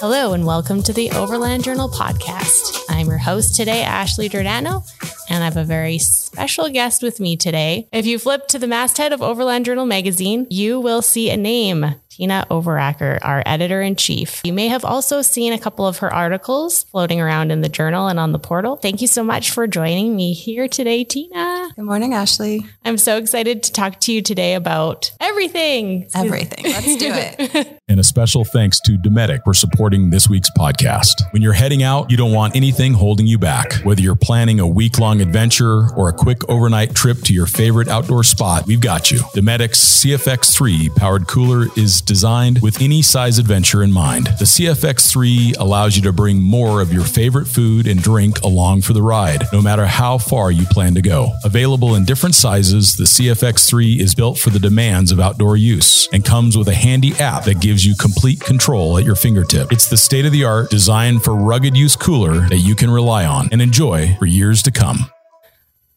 Hello, and welcome to the Overland Journal podcast. I'm your host today, Ashley Giordano, and I have a very special guest with me today. If you flip to the masthead of Overland Journal magazine, you will see a name Tena Overacker, our editor in chief. You may have also seen a couple of her articles floating around in the journal and on the portal. Thank you so much for joining me here today, Tena. Good morning, Ashley. I'm so excited to talk to you today about everything. Everything. Let's do it. And a special thanks to Dometic for supporting this week's podcast. When you're heading out, you don't want anything holding you back. Whether you're planning a week long adventure or a quick overnight trip to your favorite outdoor spot, we've got you. Dometic's CFX3 powered cooler is designed with any size adventure in mind. The CFX3 allows you to bring more of your favorite food and drink along for the ride, no matter how far you plan to go. Available in different sizes, the CFX3 is built for the demands of outdoor use and comes with a handy app that gives you complete control at your fingertip. It's the state of the art, designed for rugged use cooler that you can rely on and enjoy for years to come.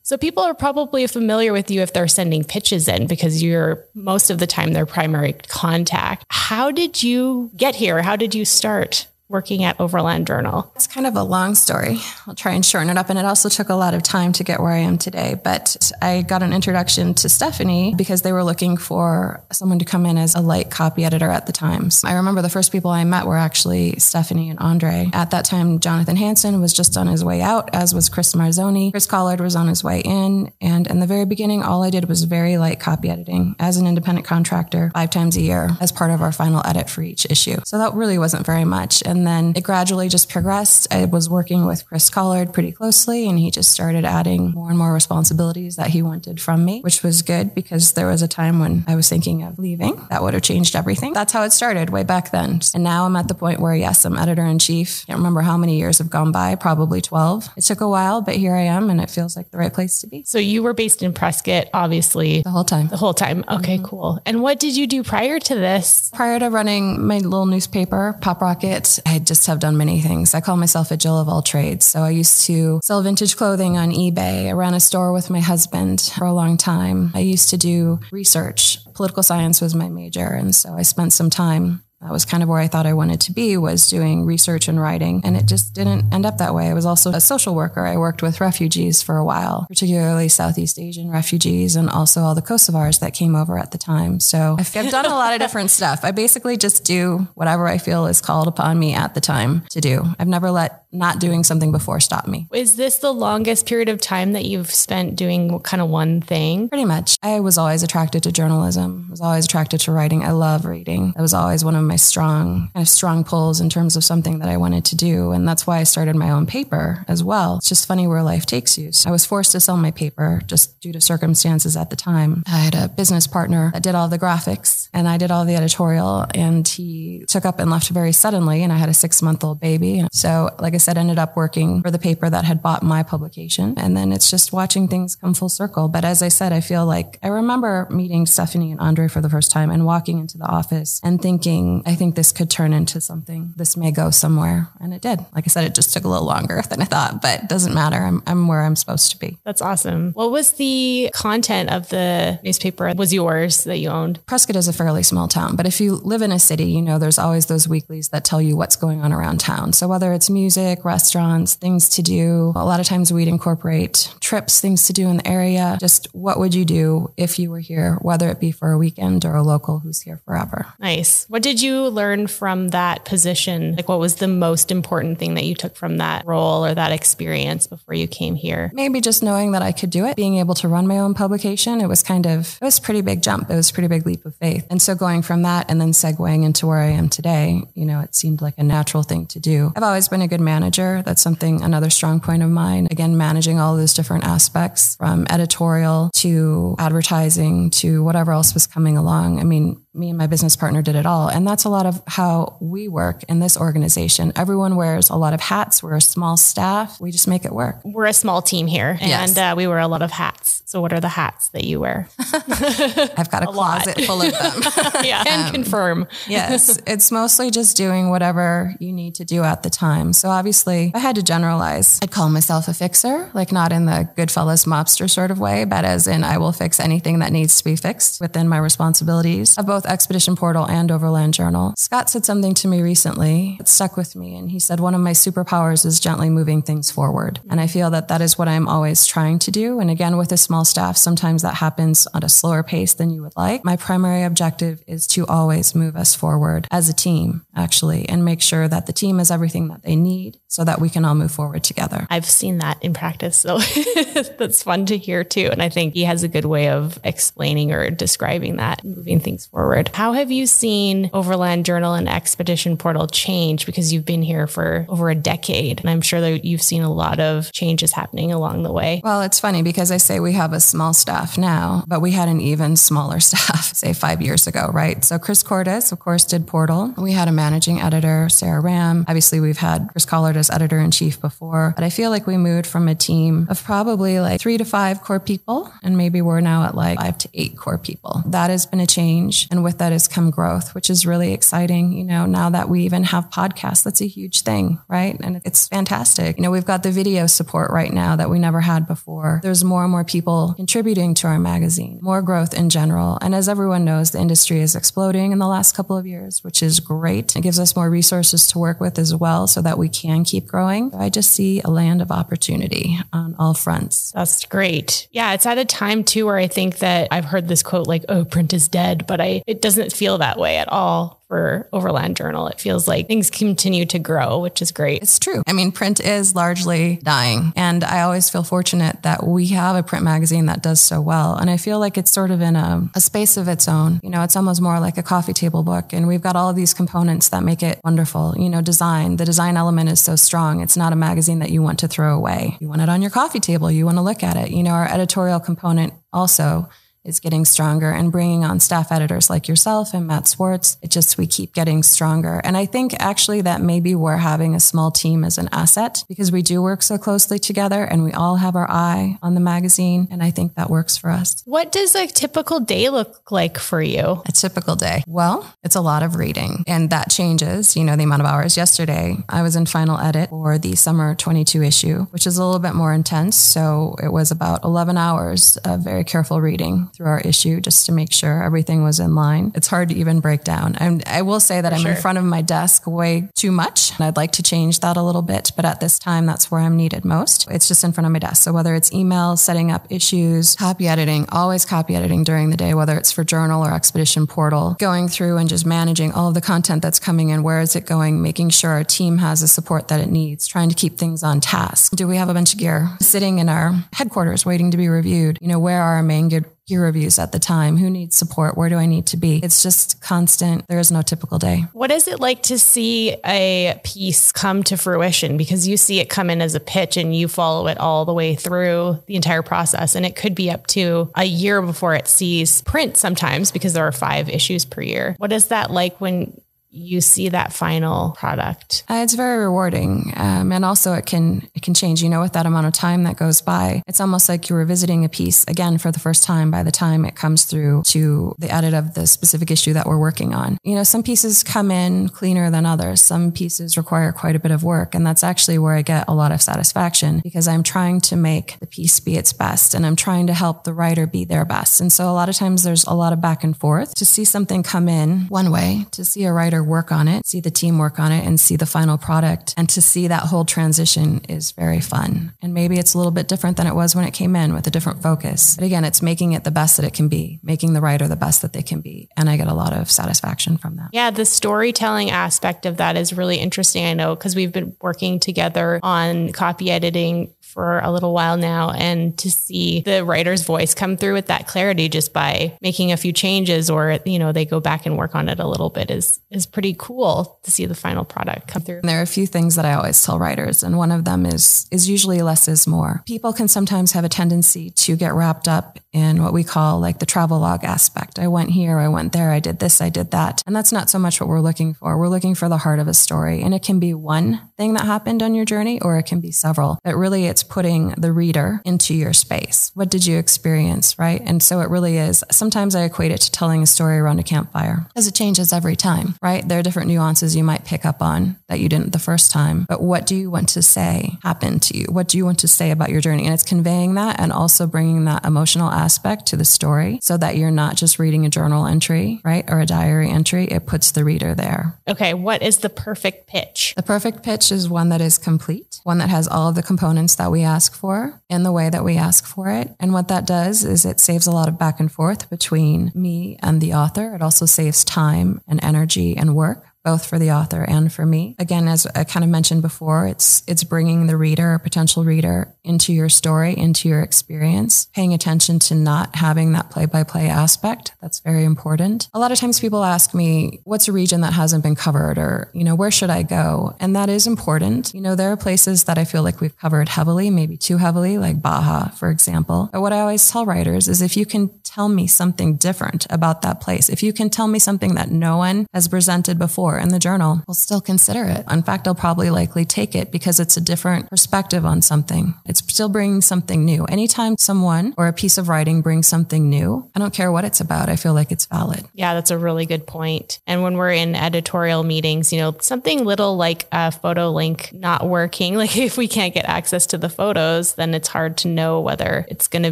So people are probably familiar with you if they're sending pitches in because you're most of the time their primary contact. How did you get here? How did you start? Working at Overland Journal? It's kind of a long story. I'll try and shorten it up. And it also took a lot of time to get where I am today. But I got an introduction to Stephanie because they were looking for someone to come in as a light copy editor at the Times. I remember the first people I met were actually Stephanie and Andre. At that time, Jonathan Hanson was just on his way out, as was Chris Marzoni. Chris Collard was on his way in. And in the very beginning, all I did was very light copy editing as an independent contractor five times a year as part of our final edit for each issue. So that really wasn't very much. And and then it gradually just progressed. I was working with Chris Collard pretty closely, and he just started adding more and more responsibilities that he wanted from me, which was good because there was a time when I was thinking of leaving. That would have changed everything. That's how it started way back then. And now I'm at the point where, yes, I'm editor in chief. Can't remember how many years have gone by, probably 12. It took a while, but here I am, and it feels like the right place to be. So you were based in Prescott, obviously. The whole time. The whole time. Okay, mm-hmm. cool. And what did you do prior to this? Prior to running my little newspaper, Pop Rocket, I just have done many things. I call myself a Jill of all trades. So I used to sell vintage clothing on eBay. I ran a store with my husband for a long time. I used to do research. Political science was my major. And so I spent some time that was kind of where I thought I wanted to be was doing research and writing. And it just didn't end up that way. I was also a social worker. I worked with refugees for a while, particularly Southeast Asian refugees and also all the Kosovars that came over at the time. So I've done a lot of different stuff. I basically just do whatever I feel is called upon me at the time to do. I've never let not doing something before stop me. Is this the longest period of time that you've spent doing kind of one thing? Pretty much. I was always attracted to journalism. I was always attracted to writing. I love reading. That was always one of my strong kind of strong pulls in terms of something that I wanted to do. And that's why I started my own paper as well. It's just funny where life takes you. So I was forced to sell my paper just due to circumstances at the time. I had a business partner that did all the graphics and I did all the editorial and he took up and left very suddenly and I had a six month old baby. So like I said, ended up working for the paper that had bought my publication. And then it's just watching things come full circle. But as I said, I feel like I remember meeting Stephanie and Andre for the first time and walking into the office and thinking, I think this could turn into something. This may go somewhere. And it did. Like I said, it just took a little longer than I thought, but it doesn't matter. I'm, I'm where I'm supposed to be. That's awesome. What was the content of the newspaper was yours that you owned? Prescott is a fairly small town, but if you live in a city, you know, there's always those weeklies that tell you what's going on around town. So whether it's music, music, restaurants, things to do. A lot of times we'd incorporate trips, things to do in the area. Just what would you do if you were here, whether it be for a weekend or a local who's here forever? Nice. What did you learn from that position? Like, what was the most important thing that you took from that role or that experience before you came here? Maybe just knowing that I could do it, being able to run my own publication. It was kind of, it was a pretty big jump. It was a pretty big leap of faith. And so going from that and then segueing into where I am today, you know, it seemed like a natural thing to do. I've always been a good man manager. That's something, another strong point of mine. Again, managing all those different aspects from editorial to advertising to whatever else was coming along. I mean, me and my business partner did it all. And that's a lot of how we work in this organization. Everyone wears a lot of hats. We're a small staff. We just make it work. We're a small team here Yes. and uh, we wear a lot of hats. So, what are the hats that you wear? I've got a, lot. closet full of them. yeah. And confirm. yes, it's mostly just doing whatever you need to do at the time. So obviously, I had to generalize, I'd call myself a fixer, like not in the Goodfellas mobster sort of way, but as in I will fix anything that needs to be fixed within my responsibilities of both Expedition Portal and Overland Journal. Scott said something to me recently that stuck with me, and he said one of my superpowers is gently moving things forward. And I feel that that is what I'm always trying to do. And again, with a small staff, sometimes that happens at a slower pace than you would like. My primary objective is to always move us forward as a team, actually, and make sure that the team has everything that they need so that we can all move forward together. I've seen that in practice. So that's fun to hear too. And I think he has a good way of explaining or describing that, moving things forward. How have you seen Overland Journal and Expedition Portal change because you've been here for over a decade? And I'm sure that you've seen a lot of changes happening along the way. Well, it's funny because I say we have a small staff now, but we had an even smaller staff, say five years ago, right? So Chris Cordes, of course, did Portal. We had a managing editor, Sarah Ram. Obviously, we've had Chris Collard as editor in chief before, but I feel like we moved from a team of probably like three to five core people, and maybe we're now at like five to eight core people. That has been a change. And with that has come growth, which is really exciting. You know, now that we even have podcasts, that's a huge thing, right? And it's fantastic. You know, we've got the video support right now that we never had before. There's more and more people contributing to our magazine, more growth in general. And as everyone knows, the industry is exploding in the last couple of years, which is great. It gives us more resources to work with as well so that we can keep growing. I just see a land of opportunity on all fronts. That's great. Yeah, it's at a time too where I think that I've heard this quote like, "Oh, print is dead," but I it doesn't feel that way at all for Overland Journal. It feels like things continue to grow, which is great. It's true. I mean, print is largely dying. And I always feel fortunate that we have a print magazine that does so well. And I feel like it's sort of in a, a space of its own. You know, it's almost more like a coffee table book. And we've got all of these components that make it wonderful. You know, design, the design element is so strong. It's not a magazine that you want to throw away. You want it on your coffee table. You want to look at it. You know, our editorial component also is getting stronger and bringing on staff editors like yourself and Matt Swartz. It just, we keep getting stronger. And I think actually that maybe we're having a small team as an asset because we do work so closely together and we all have our eye on the magazine. And I think that works for us. What does a typical day look like for you? A typical day. Well, it's a lot of reading and that changes, you know, the amount of hours. Yesterday, I was in final edit for the summer 22 issue, which is a little bit more intense. So it was about 11 hours of very careful reading through our issue just to make sure everything was in line. It's hard to even break down. And I will say that I'm in front of my desk way too much and I'd like to change that a little bit, but at this time, that's where I'm needed most. It's just in front of my desk. So whether it's email, setting up issues, copy editing, always copy editing during the day, whether it's for journal or expedition portal, going through and just managing all of the content that's coming in. Where is it going? Making sure our team has the support that it needs, trying to keep things on task. Do we have a bunch of gear sitting in our headquarters waiting to be reviewed? You know, where are our main gear? Gear reviews at the time. Who needs support? Where do I need to be? It's just constant. There is no typical day. What is it like to see a piece come to fruition? Because you see it come in as a pitch and you follow it all the way through the entire process. And it could be up to a year before it sees print sometimes because there are five issues per year. What is that like when you see that final product? Uh, it's very rewarding, um, and also it can it can change. You know, with that amount of time that goes by, it's almost like you're revisiting a piece again for the first time. By the time it comes through to the edit of the specific issue that we're working on, you know, some pieces come in cleaner than others. Some pieces require quite a bit of work, and that's actually where I get a lot of satisfaction because I'm trying to make the piece be its best, and I'm trying to help the writer be their best. And so a lot of times there's a lot of back and forth to see something come in one way, to see a writer work on it, see the team work on it, and see the final product. And to see that whole transition is very fun. And maybe it's a little bit different than it was when it came in with a different focus. But again, it's making it the best that it can be, making the writer the best that they can be. And I get a lot of satisfaction from that. Yeah, the storytelling aspect of that is really interesting. I know because we've been working together on copy editing for a little while now and to see the writer's voice come through with that clarity just by making a few changes or, you know, they go back and work on it a little bit is, is pretty cool to see the final product come through. And there are a few things that I always tell writers, and one of them is, is usually less is more. People can sometimes have a tendency to get wrapped up in what we call like the travel log aspect. I went here, I went there, I did this, I did that. And that's not so much what we're looking for. We're looking for the heart of a story. And it can be one thing that happened on your journey, or it can be several. But really, it's putting the reader into your space. What did you experience, right? And so it really is. Sometimes I equate it to telling a story around a campfire because it changes every time, right? There are different nuances you might pick up on that you didn't the first time. But what do you want to say happened to you? What do you want to say about your journey? And it's conveying that and also bringing that emotional aspect to the story so that you're not just reading a journal entry, right? Or a diary entry. It puts the reader there. Okay. What is the perfect pitch? The perfect pitch is one that is complete, one that has all of the components that we ask for in the way that we ask for it. And what that does is it saves a lot of back and forth between me and the author. It also saves time and energy and work both for the author and for me. Again, as I kind of mentioned before, it's it's bringing the reader, a potential reader, into your story, into your experience, paying attention to not having that play-by-play aspect. That's very important. A lot of times people ask me, what's a region that hasn't been covered or, you know, where should I go? And that is important. You know, there are places that I feel like we've covered heavily, maybe too heavily, like Baja, for example. But what I always tell writers is if you can tell me something different about that place, if you can tell me something that no one has presented before, in the journal, will still consider it. In fact, they'll probably likely take it because it's a different perspective on something. It's still bringing something new. Anytime someone or a piece of writing brings something new, I don't care what it's about. I feel like it's valid. Yeah, that's a really good point. And when we're in editorial meetings, you know, something little like a photo link not working, like if we can't get access to the photos, then it's hard to know whether it's going to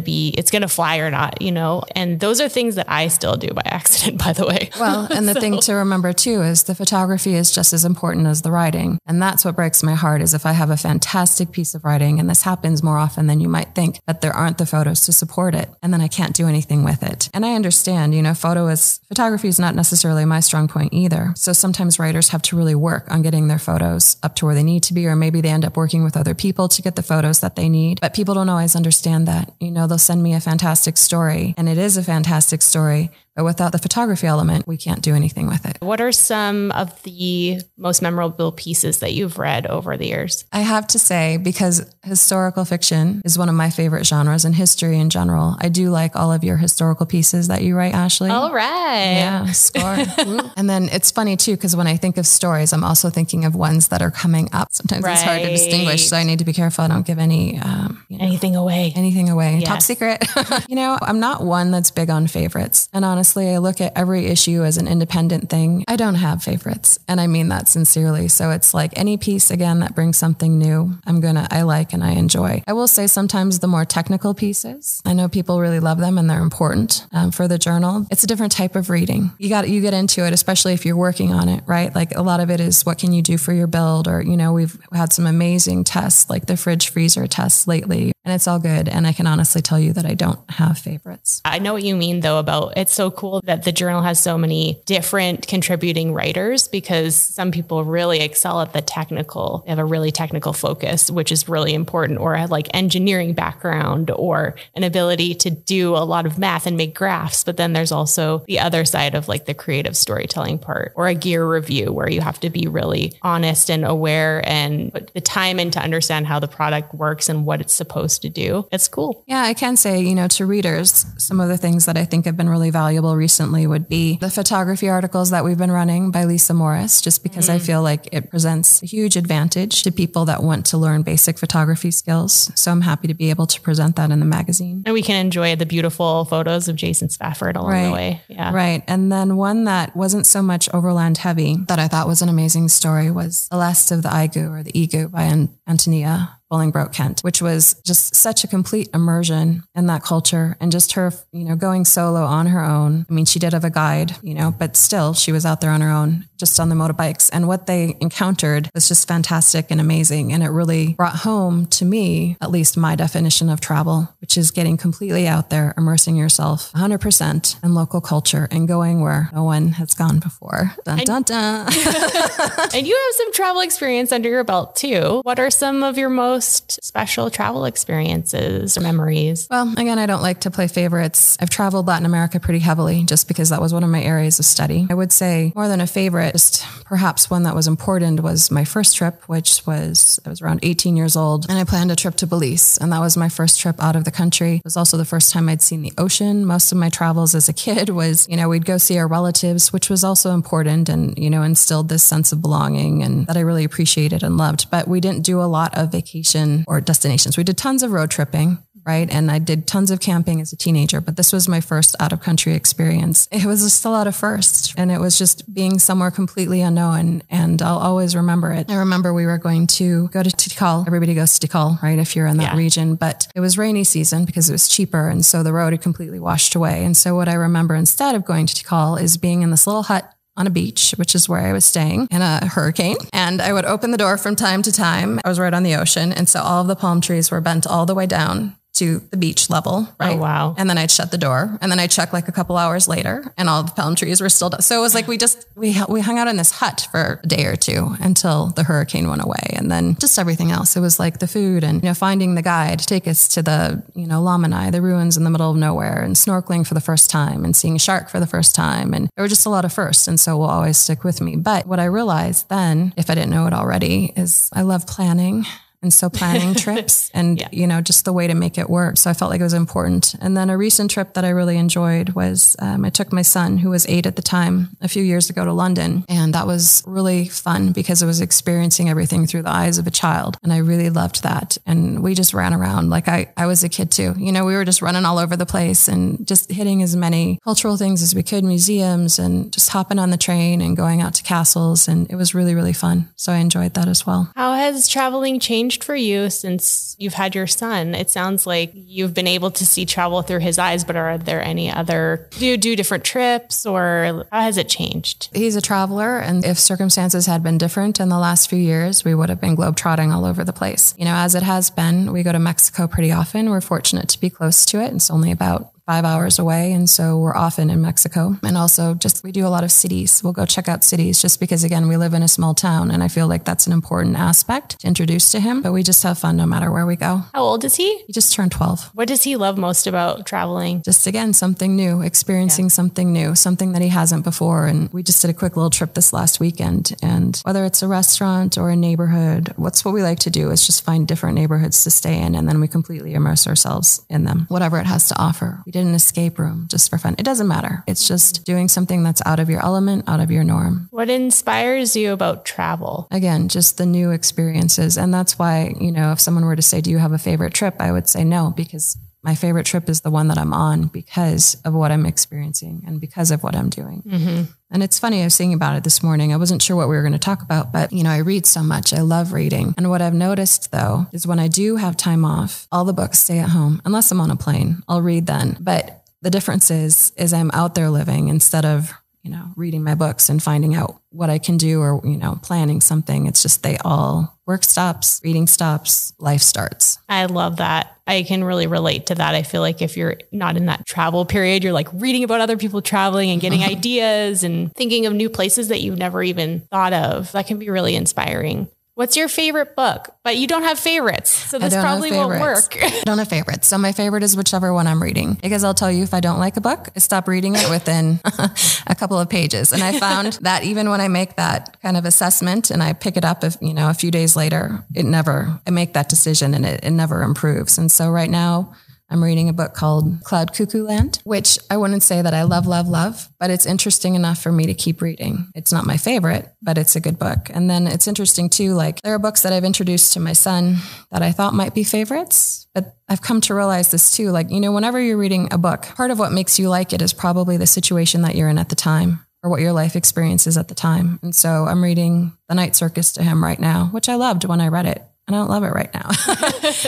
be, it's going to fly or not, you know? And those are things that I still do by accident, by the way. Well, and the so. thing to remember too is the photography is just as important as the writing. And that's what breaks my heart is if I have a fantastic piece of writing, and this happens more often than you might think, that there aren't the photos to support it. And then I can't do anything with it. And I understand, you know, photo is photography is not necessarily my strong point either. So sometimes writers have to really work on getting their photos up to where they need to be, or maybe they end up working with other people to get the photos that they need. But people don't always understand that. You know, they'll send me a fantastic story, and it is a fantastic story, but without the photography element, we can't do anything with it. What are some of the most memorable pieces that you've read over the years? I have to say, because historical fiction is one of my favorite genres and history in general, I do like all of your historical pieces that you write, Ashley. All right. Yeah, score. and then it's funny too, because when I think of stories, I'm also thinking of ones that are coming up. Sometimes right. it's hard to distinguish. So I need to be careful I don't give any um, you know, anything away. Anything away. Top secret. you know, I'm not one that's big on favorites. And honestly, honestly, I look at every issue as an independent thing. I don't have favorites, and I mean that sincerely. So it's like any piece again that brings something new, I'm gonna I like and I enjoy. I will say sometimes the more technical pieces, I know people really love them and they're important um, for the journal. It's a different type of reading. You got you get into it, especially if you're working on it, right? Like a lot of it is what can you do for your build, or you know, we've had some amazing tests like the fridge freezer tests lately, and it's all good. And I can honestly tell you that I don't have favorites. I know what you mean though about it's so cool that the journal has so many different contributing writers because some people really excel at the technical, they have a really technical focus, which is really important, or have like engineering background or an ability to do a lot of math and make graphs. But then there's also the other side of like the creative storytelling part or a gear review where you have to be really honest and aware and put the time in to understand how the product works and what it's supposed to do. It's cool. Yeah, I can say, you know, to readers, some of the things that I think have been really valuable recently recently would be the photography articles that we've been running by Lisa Morris, just because mm-hmm. I feel like it presents a huge advantage to people that want to learn basic photography skills. So I'm happy to be able to present that in the magazine. And we can enjoy the beautiful photos of Jason Spafford along right. the way. Yeah. Right. And then one that wasn't so much overland heavy that I thought was an amazing story was The Last of the Igu or the Igu by Antonia Bolingbroke Kent, which was just such a complete immersion in that culture and just her, you know, going solo on her own. I mean, she did have a guide, you know, but still she was out there on her own, just on the motorbikes. And what they encountered was just fantastic and amazing. And it really brought home to me, at least my definition of travel, which is getting completely out there, immersing yourself 100% in local culture and going where no one has gone before. Dun, dun, dun. and you have some travel experience under your belt too. What are some of your most most special travel experiences or memories? Well, again, I don't like to play favorites. I've traveled Latin America pretty heavily just because that was one of my areas of study. I would say more than a favorite, just perhaps one that was important was my first trip, which was, I was around 18 years old and I planned a trip to Belize. And that was my first trip out of the country. It was also the first time I'd seen the ocean. Most of my travels as a kid was, you know, we'd go see our relatives, which was also important and, you know, instilled this sense of belonging and that I really appreciated and loved. But we didn't do a lot of vacation or destinations. We did tons of road tripping right? And I did tons of camping as a teenager, but this was my first out of country experience. It was just a lot of firsts and it was just being somewhere completely unknown. And I'll always remember it. I remember we were going to go to Tikal. Everybody goes to Tikal, right? If you're in that yeah. region, but it was rainy season because it was cheaper. And so the road had completely washed away. And so what I remember instead of going to Tikal is being in this little hut on a beach, which is where I was staying in a hurricane. And I would open the door from time to time. I was right on the ocean. And so all of the palm trees were bent all the way down to the beach level, oh, right? Oh, wow. And then I'd shut the door and then I'd check like a couple hours later and all the palm trees were still. So it was like we just, we, we hung out in this hut for a day or two until the hurricane went away. And then just everything else. It was like the food and, you know, finding the guide to take us to the, you know, Lamanai, the ruins in the middle of nowhere and snorkeling for the first time and seeing a shark for the first time. And there were just a lot of firsts. And so will always stick with me. But what I realized then, if I didn't know it already, is I love planning. And so planning trips and, yeah. you know, just the way to make it work. So I felt like it was important. And then a recent trip that I really enjoyed was um, I took my son, who was eight at the time, a few years ago to London. And that was really fun because it was experiencing everything through the eyes of a child. And I really loved that. And we just ran around like I, I was a kid too. You know, we were just running all over the place and just hitting as many cultural things as we could, museums and just hopping on the train and going out to castles. And it was really, really fun. So I enjoyed that as well. How has traveling changed? Changed for you since you've had your son? It sounds like you've been able to see travel through his eyes, but are there any other, do you do different trips or how has it changed? He's a traveler. And if circumstances had been different in the last few years, we would have been globetrotting all over the place. You know, as it has been, we go to Mexico pretty often. We're fortunate to be close to it. It's only about five hours away. And so we're often in Mexico. And also just we do a lot of cities. We'll go check out cities just because again, we live in a small town and I feel like that's an important aspect to introduce to him. But we just have fun no matter where we go. How old is he? He just turned 12. What does he love most about traveling? Just again, something new, experiencing yeah. something new, something that he hasn't before. And we just did a quick little trip this last weekend. And whether it's a restaurant or a neighborhood, what's what we like to do is just find different neighborhoods to stay in and then we completely immerse ourselves in them, whatever it has to offer. We did an escape room just for fun. It doesn't matter. It's just doing something that's out of your element, out of your norm. What inspires you about travel? Again, just the new experiences. And that's why, you know, if someone were to say, Do you have a favorite trip? I would say no, because my favorite trip is the one that I'm on because of what I'm experiencing and because of what I'm doing. Mm-hmm. And it's funny, I was thinking about it this morning. I wasn't sure what we were going to talk about, but you know, I read so much. I love reading. And what I've noticed though is when I do have time off, all the books stay at home, unless I'm on a plane. I'll read then. But the difference is, is I'm out there living instead of you know, reading my books and finding out what I can do or, you know, planning something. It's just they all work stops, reading stops, life starts. I love that. I can really relate to that. I feel like if you're not in that travel period, you're like reading about other people traveling and getting ideas and thinking of new places that you've never even thought of. That can be really inspiring. What's your favorite book? But you don't have favorites. So this probably won't work. I don't have favorites. So my favorite is whichever one I'm reading. Because I'll tell you if I don't like a book, I stop reading it within a couple of pages. And I found that even when I make that kind of assessment and I pick it up if, you know, a few days later, it never I make that decision and it, it never improves. And so right now I'm reading a book called Cloud Cuckoo Land, which I wouldn't say that I love, love, love, but it's interesting enough for me to keep reading. It's not my favorite, but it's a good book. And then it's interesting too, like there are books that I've introduced to my son that I thought might be favorites, but I've come to realize this too. Like, you know, whenever you're reading a book, part of what makes you like it is probably the situation that you're in at the time or what your life experience is at the time. And so I'm reading The Night Circus to him right now, which I loved when I read it. I don't love it right now.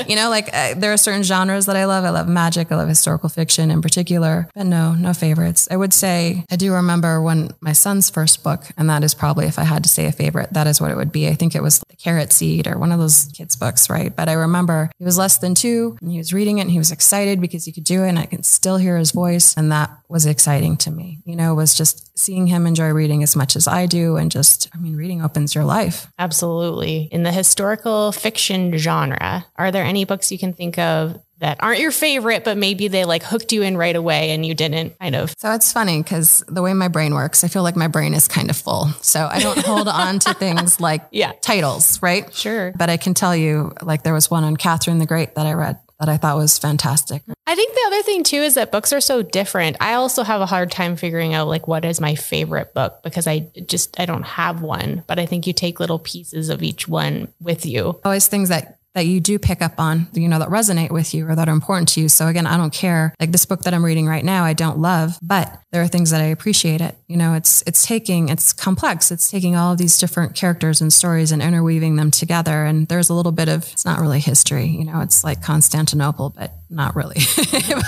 you know, like uh, there are certain genres that I love. I love magic. I love historical fiction in particular, but no, no favorites. I would say I do remember when my son's first book, and that is probably if I had to say a favorite, that is what it would be. I think it was The Carrot Seed or one of those kids' books, right? But I remember he was less than two and he was reading it and he was excited because he could do it and I can still hear his voice. And that was exciting to me. You know, was just seeing him enjoy reading as much as I do. And just, I mean, reading opens your life. Absolutely. In the historical fiction nonfiction genre, are there any books you can think of that aren't your favorite, but maybe they like hooked you in right away and you didn't kind of. So it's funny because the way my brain works, I feel like my brain is kind of full. So I don't hold on to things like Yeah. titles, right? Sure. But I can tell you, like, there was one on Catherine the Great that I read that I thought was fantastic. I think the other thing too is that books are so different. I also have a hard time figuring out like what is my favorite book because I just I don't have one, but I think you take little pieces of each one with you. Always things that that you do pick up on, you know, that resonate with you or that are important to you. So again, I don't care. Like this book that I'm reading right now, I don't love, but there are things that I appreciate it. You know, it's it's taking it's complex. It's taking all of these different characters and stories and interweaving them together. And there's a little bit of it's not really history, you know, it's like Constantinople, but not really.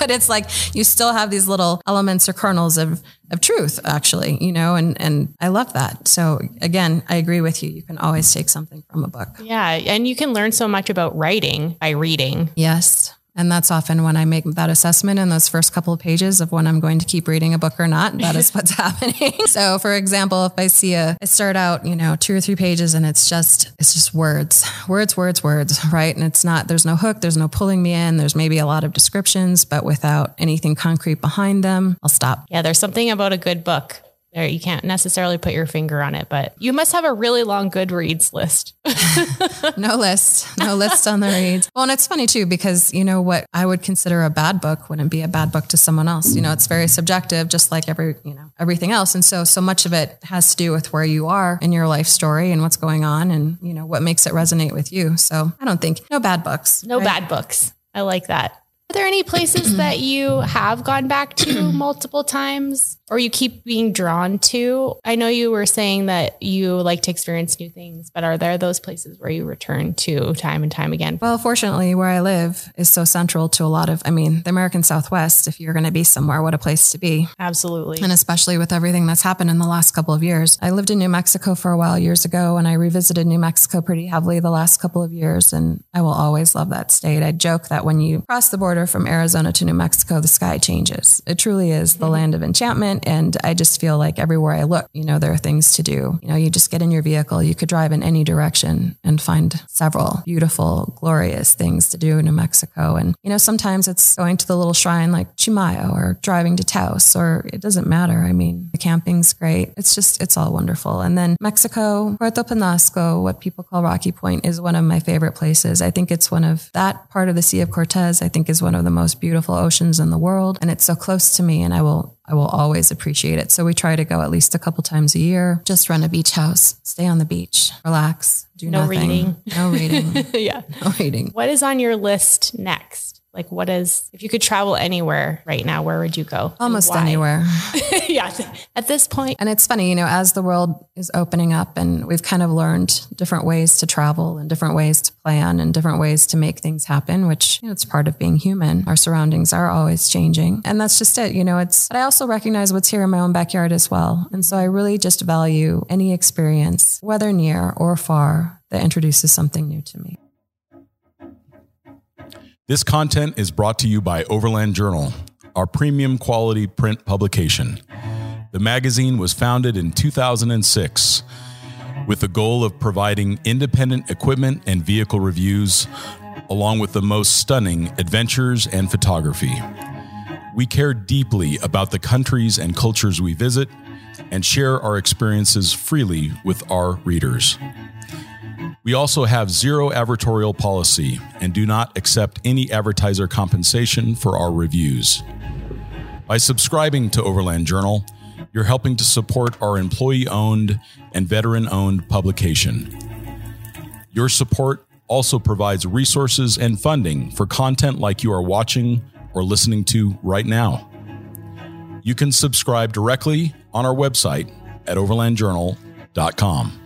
but it's like you still have these little elements or kernels of of truth actually, you know, and and I love that. So again, I agree with you. You can always take something from a book. Yeah, and you can learn so much about writing by reading. Yes. And that's often when I make that assessment in those first couple of pages of when I'm going to keep reading a book or not. That is what's happening. So for example, if I see a, I start out, you know, two or three pages and it's just, it's just words, words, words, words, right? And it's not, there's no hook, there's no pulling me in. There's maybe a lot of descriptions, but without anything concrete behind them, I'll stop. Yeah, there's something about a good book. There, you can't necessarily put your finger on it, but you must have a really long Goodreads list. No list, no list on the reads. Well, and it's funny too, because you know what I would consider a bad book wouldn't be a bad book to someone else. You know, it's very subjective, just like every, you know, everything else. And so, so much of it has to do with where you are in your life story and what's going on and, you know, what makes it resonate with you. So I don't think no bad books. No right? bad books. I like that. Are there any places that you have gone back to multiple times or you keep being drawn to? I know you were saying that you like to experience new things, but are there those places where you return to time and time again? Well, fortunately, where I live is so central to a lot of, I mean, the American Southwest, if you're going to be somewhere, what a place to be. Absolutely. And especially with everything that's happened in the last couple of years. I lived in New Mexico for a while years ago and I revisited New Mexico pretty heavily the last couple of years. And I will always love that state. I joke that when you cross the border from Arizona to New Mexico, the sky changes. It truly is the mm-hmm. land of enchantment. And I just feel like everywhere I look, you know, there are things to do. You know, you just get in your vehicle, you could drive in any direction and find several beautiful, glorious things to do in New Mexico. And, you know, sometimes it's going to the little shrine like Chimayo or driving to Taos, or it doesn't matter. I mean, the camping's great. It's just, it's all wonderful. And then Mexico, Puerto Penasco, what people call Rocky Point, is one of my favorite places. I think it's one of that part of the Sea of Cortez, I think is one of the most beautiful oceans in the world. And it's so close to me and I will I will always appreciate it. So we try to go at least a couple times a year, just run a beach house, stay on the beach, relax, do No nothing. reading. No reading. yeah. no reading. What is on your list next? Like, what is, if you could travel anywhere right now, where would you go? Almost anywhere. yeah. At this point. point, And it's funny, you know, as the world is opening up and we've kind of learned different ways to travel and different ways to plan and different ways to make things happen, which, you know, it's part of being human. Our surroundings are always changing. And that's just it. You know, it's, but I also recognize what's here in my own backyard as well. And so I really just value any experience, whether near or far, that introduces something new to me. This content is brought to you by Overland Journal, our premium quality print publication. The magazine was founded in 2006 with the goal of providing independent equipment and vehicle reviews, along with the most stunning adventures and photography. We care deeply about the countries and cultures we visit and share our experiences freely with our readers. We also have zero advertorial policy and do not accept any advertiser compensation for our reviews. By subscribing to Overland Journal, you're helping to support our employee owned and veteran owned publication. Your support also provides resources and funding for content like you are watching or listening to right now. You can subscribe directly on our website at overlandjournal.com.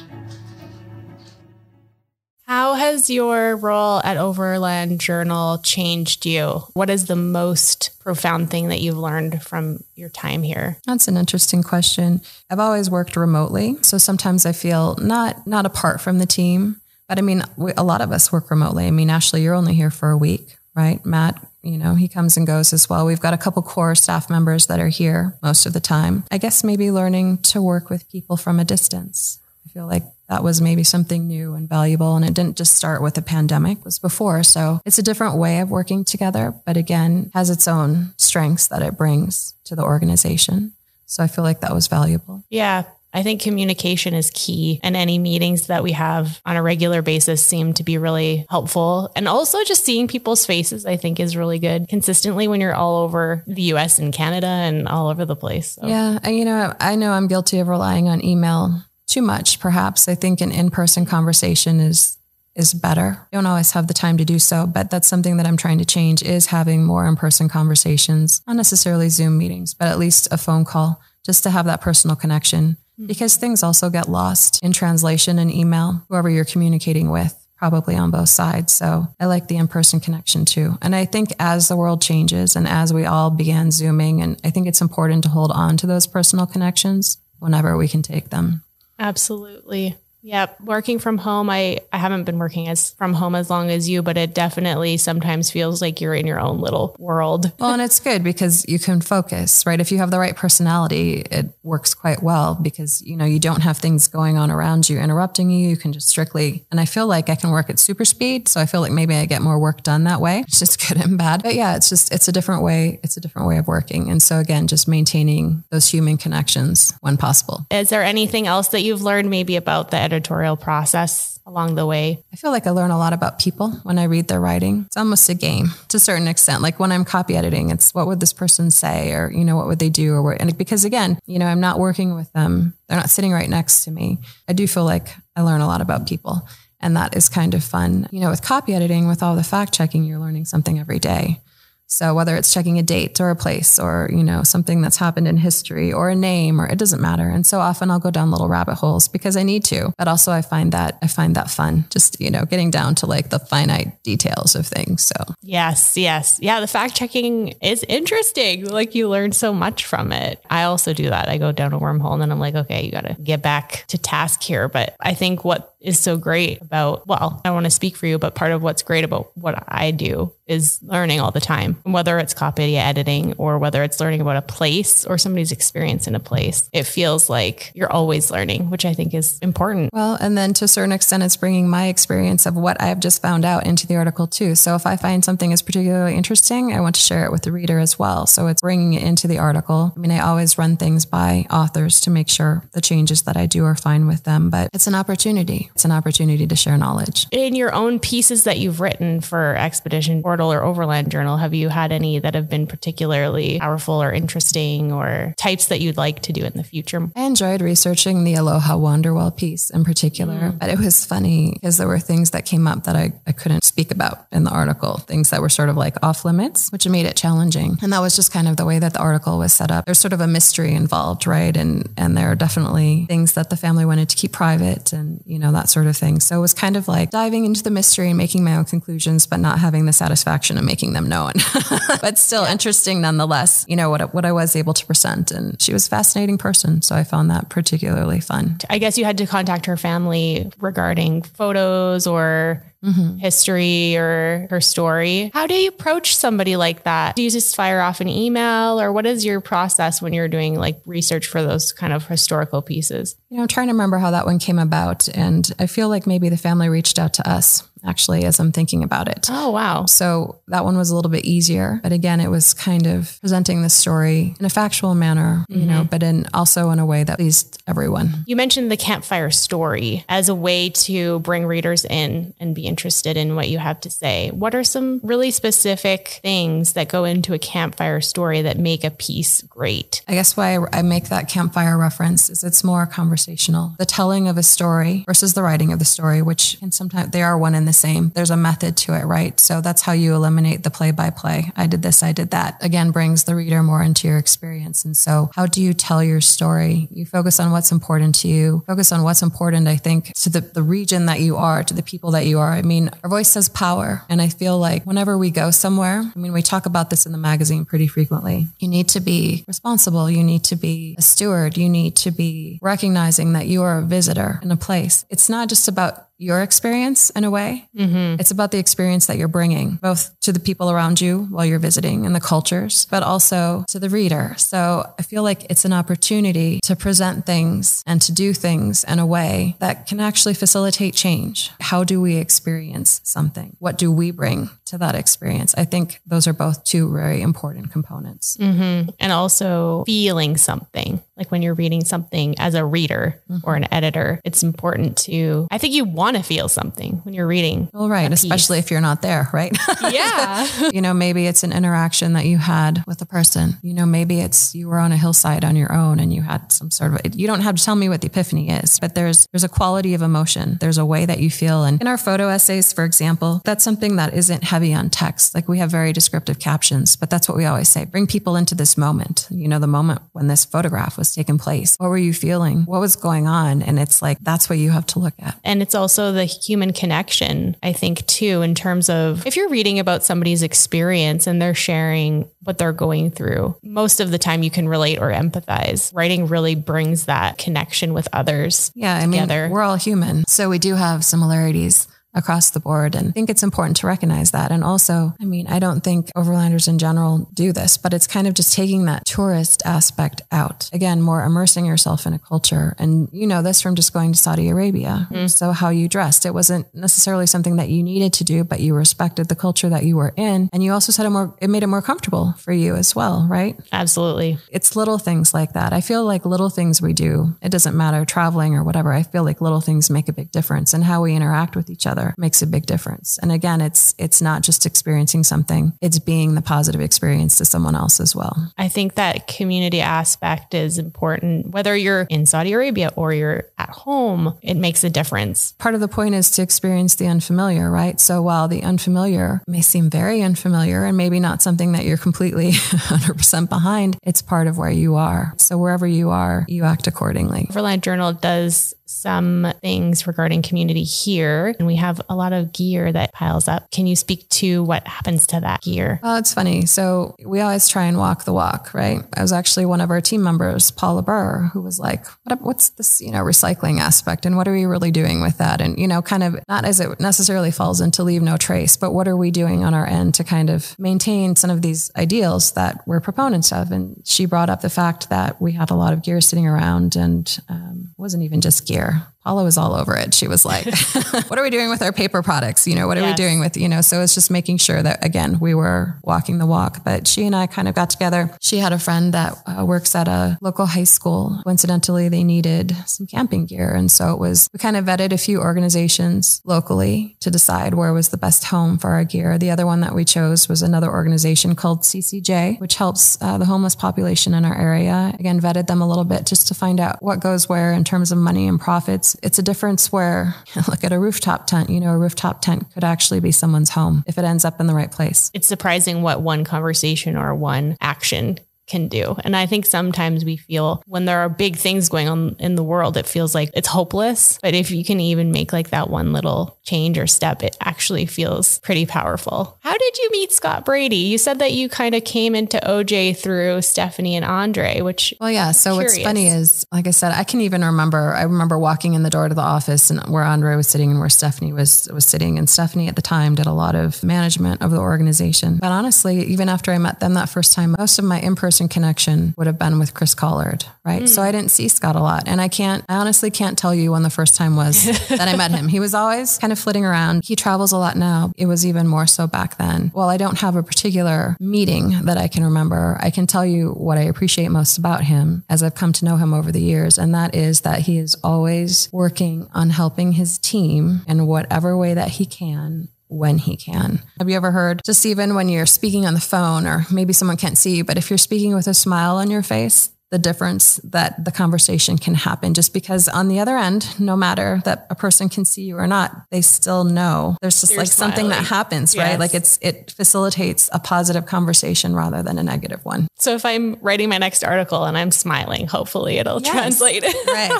how has your role at Overland Journal changed you? What is the most profound thing that you've learned from your time here? That's an interesting question. I've always worked remotely, so sometimes I feel not not apart from the team. But I mean, a lot of us work remotely. I mean, Ashley, you're only here for a week, right? Matt, you know, he comes and goes as well. We've got a couple core staff members that are here most of the time. I guess maybe learning to work with people from a distance. I feel like that was maybe something new and valuable. And it didn't just start with the pandemic, it was before. So it's a different way of working together, but again, has its own strengths that it brings to the organization. So I feel like that was valuable. Yeah. I think communication is key and any meetings that we have on a regular basis seem to be really helpful. And also just seeing people's faces, I think is really good consistently when you're all over the US and Canada and all over the place. So. Yeah. And, you know, I know I'm guilty of relying on email too much, perhaps. I think an in-person conversation is is better. I don't always have the time to do so, but that's something that I'm trying to change is having more in-person conversations, not necessarily Zoom meetings, but at least a phone call just to have that personal connection mm-hmm. because things also get lost in translation and email, whoever you're communicating with probably on both sides. So I like the in-person connection too. And I think as the world changes and as we all began zooming and I think it's important to hold on to those personal connections whenever we can take them. Absolutely. Yep. Working from home, I, I haven't been working as from home as long as you, but it definitely sometimes feels like you're in your own little world. Well, and it's good because you can focus, right? If you have the right personality, it works quite well because, you know, you don't have things going on around you interrupting you. You can just strictly, and I feel like I can work at super speed. So I feel like maybe I get more work done that way. It's just good and bad. But yeah, it's just, it's a different way. It's a different way of working. And so again, just maintaining those human connections when possible. Is there anything else that you've learned maybe about the editorial process along the way? I feel like I learn a lot about people when I read their writing. It's almost a game to a certain extent. Like when I'm copy editing, it's what would this person say or, you know, what would they do or what, and because again, you know, I'm not working with them. They're not sitting right next to me. I do feel like I learn a lot about people. And that is kind of fun. You know, with copy editing, with all the fact checking, you're learning something every day. So whether it's checking a date or a place or, you know, something that's happened in history or a name or it doesn't matter. And so often I'll go down little rabbit holes because I need to. But also I find that I find that fun. Just, you know, getting down to like the finite details of things. So Yes, yes. Yeah, the fact checking is interesting. Like you learn so much from it. I also do that. I go down a wormhole and then I'm like, okay, you gotta get back to task here. But I think what is so great about, well, I want to speak for you, but part of what's great about what I do is learning all the time, whether it's copy editing or whether it's learning about a place or somebody's experience in a place. It feels like you're always learning, which I think is important. Well, and then to a certain extent, it's bringing my experience of what I've just found out into the article too. So if I find something is particularly interesting, I want to share it with the reader as well. So it's bringing it into the article. I mean, I always run things by authors to make sure the changes that I do are fine with them, but it's an opportunity. It's an opportunity to share knowledge. In your own pieces that you've written for Expedition Portal or Overland Journal, have you had any that have been particularly powerful or interesting or types that you'd like to do in the future? I enjoyed researching the Aloha Wanderwell piece in particular, mm. but it was funny because there were things that came up that I, I couldn't speak about in the article, things that were sort of like off limits, which made it challenging. And that was just kind of the way that the article was set up. There's sort of a mystery involved, right? And and there are definitely things that the family wanted to keep private and, you know, that sort of thing. So it was kind of like diving into the mystery and making my own conclusions, but not having the satisfaction of making them known. but still yeah. interesting nonetheless, you know, what, what I was able to present. And she was a fascinating person. So I found that particularly fun. I guess you had to contact her family regarding photos or mm-hmm. history or her story. How do you approach somebody like that? Do you just fire off an email or what is your process when you're doing like research for those kind of historical pieces? You know, I'm trying to remember how that one came about. And I feel like maybe the family reached out to us actually as I'm thinking about it. Oh, wow. So that one was a little bit easier. But again, it was kind of presenting the story in a factual manner, mm-hmm. you know, mm-hmm. but in also in a way that pleased everyone. You mentioned the campfire story as a way to bring readers in and be interested in what you have to say. What are some really specific things that go into a campfire story that make a piece great? I guess why I make that campfire reference is it's more conversational. The telling of a story versus the writing of the story, which can sometimes they are one and the same. There's a method to it, right? So that's how you eliminate the play by play. I did this, I did that. Again, brings the reader more into your experience. And so how do you tell your story? You focus on what's important to you, focus on what's important, I think, to the, the region that you are, to the people that you are. I mean, our voice has power. And I feel like whenever we go somewhere, I mean, we talk about this in the magazine pretty frequently. You need to be responsible. You need to be a steward. You need to be recognizing that you are a visitor in a place. It's not just about your experience in a way. Mm-hmm. It's about the experience that you're bringing, both to the people around you while you're visiting and the cultures, but also to the reader. So I feel like it's an opportunity to present things and to do things in a way that can actually facilitate change. How do we experience something? What do we bring to that experience? I think those are both two very important components. Mm-hmm. And also feeling something, like when you're reading something as a reader mm-hmm. or an editor, it's important to, I think you want to feel something when you're reading. Well, right. Especially if you're not there, right? Yeah. you know, maybe it's an interaction that you had with a person. You know, maybe it's you were on a hillside on your own and you had some sort of, you don't have to tell me what the epiphany is, but there's, there's a quality of emotion. There's a way that you feel. And in our photo essays, for example, that's something that isn't heavy on text. Like we have very descriptive captions, but that's what we always say. Bring people into this moment, you know, the moment when this photograph was taking place. What were you feeling? What was going on? And it's like, that's what you have to look at. And it's also the human connection, I think, too, in terms of if you're reading about somebody's experience and they're sharing what they're going through, most of the time you can relate or empathize. Writing really brings that connection with others. Yeah, I together. mean, we're all human. So we do have similarities across the board. And I think it's important to recognize that. And also, I mean, I don't think overlanders in general do this, but it's kind of just taking that tourist aspect out. Again, more immersing yourself in a culture. And you know this from just going to Saudi Arabia. Mm. So how you dressed, it wasn't necessarily something that you needed to do, but you respected the culture that you were in. And you also said it more, it made it more comfortable for you as well, right? Absolutely. It's little things like that. I feel like little things we do, it doesn't matter traveling or whatever. I feel like little things make a big difference in how we interact with each other makes a big difference. And again, it's it's not just experiencing something, it's being the positive experience to someone else as well. I think that community aspect is important whether you're in Saudi Arabia or you're at home, it makes a difference. Part of the point is to experience the unfamiliar, right? So while the unfamiliar may seem very unfamiliar and maybe not something that you're completely 100% behind, it's part of where you are. So wherever you are, you act accordingly. Overland Journal does some things regarding community here, and we have a lot of gear that piles up. Can you speak to what happens to that gear? Well, it's funny. So we always try and walk the walk, right? I was actually one of our team members, Paula Burr, who was like, what, what's this, you know, recycling aspect? And what are we really doing with that? And, you know, kind of not as it necessarily falls into leave no trace, but what are we doing on our end to kind of maintain some of these ideals that we're proponents of? And she brought up the fact that we had a lot of gear sitting around and um, wasn't even just gear Paula was all over it. She was like, what are we doing with our paper products? You know, what are yes. we doing with, you know, so it's just making sure that, again, we were walking the walk. But she and I kind of got together. She had a friend that uh, works at a local high school. Coincidentally, they needed some camping gear. And so it was, we kind of vetted a few organizations locally to decide where was the best home for our gear. The other one that we chose was another organization called CCJ, which helps uh, the homeless population in our area. Again, vetted them a little bit just to find out what goes where in terms of money and profits it's a difference where look at a rooftop tent, you know, a rooftop tent could actually be someone's home if it ends up in the right place. It's surprising what one conversation or one action can do. And I think sometimes we feel when there are big things going on in the world, it feels like it's hopeless. But if you can even make like that one little change or step, it actually feels pretty powerful. How did you meet Scott Brady? You said that you kind of came into OJ through Stephanie and Andre, which well, yeah. So curious. what's funny is, like I said, I can even remember. I remember walking in the door to the office and where Andre was sitting and where Stephanie was was sitting. And Stephanie at the time did a lot of management of the organization. But honestly, even after I met them that first time, most of my in person person connection would have been with Chris Collard, right? Mm. So I didn't see Scott a lot. And I can't, I honestly can't tell you when the first time was that I met him. He was always kind of flitting around. He travels a lot now. It was even more so back then. While I don't have a particular meeting that I can remember, I can tell you what I appreciate most about him as I've come to know him over the years. And that is that he is always working on helping his team in whatever way that he can when he can. Have you ever heard, just even when you're speaking on the phone, or maybe someone can't see you, but if you're speaking with a smile on your face, the difference that the conversation can happen. Just because on the other end no matter that a person can see you or not they still know. There's just You're like smiling. something that happens yes. right like it's it facilitates a positive conversation rather than a negative one. So if i'm writing my next article and i'm smiling hopefully it'll yes. translate. Right.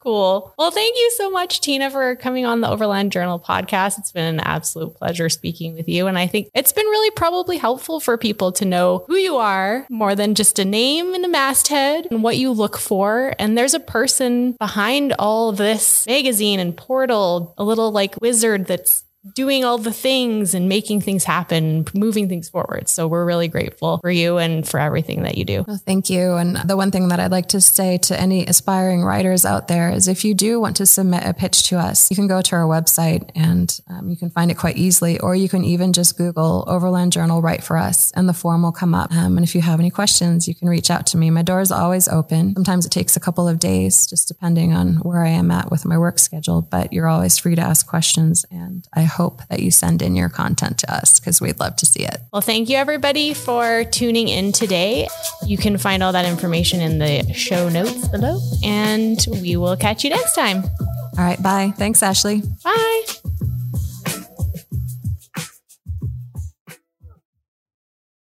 Cool. Well thank you so much Tena for coming on the overland journal podcast. It's been an absolute pleasure speaking with you and i think it's been really probably helpful for people to know who you are more than just a name and a masthead and what you look for. And there's a person behind all this magazine and portal, a little like wizard that's doing all the things and making things happen, moving things forward. So we're really grateful for you and for everything that you do. Well, thank you. And the one thing that I'd like to say to any aspiring writers out there is if you do want to submit a pitch to us, you can go to our website and um, you can find it quite easily, or you can even just Google Overland Journal Write for Us and the form will come up. Um, and if you have any questions, you can reach out to me. My door is always open. Sometimes it takes a couple of days, just depending on where I am at with my work schedule, but you're always free to ask questions. And I hope that you send in your content to us because we'd love to see it. Well, thank you everybody for tuning in today. You can find all that information in the show notes below, and we will catch you next time. All right. Bye. Thanks, Ashley. Bye.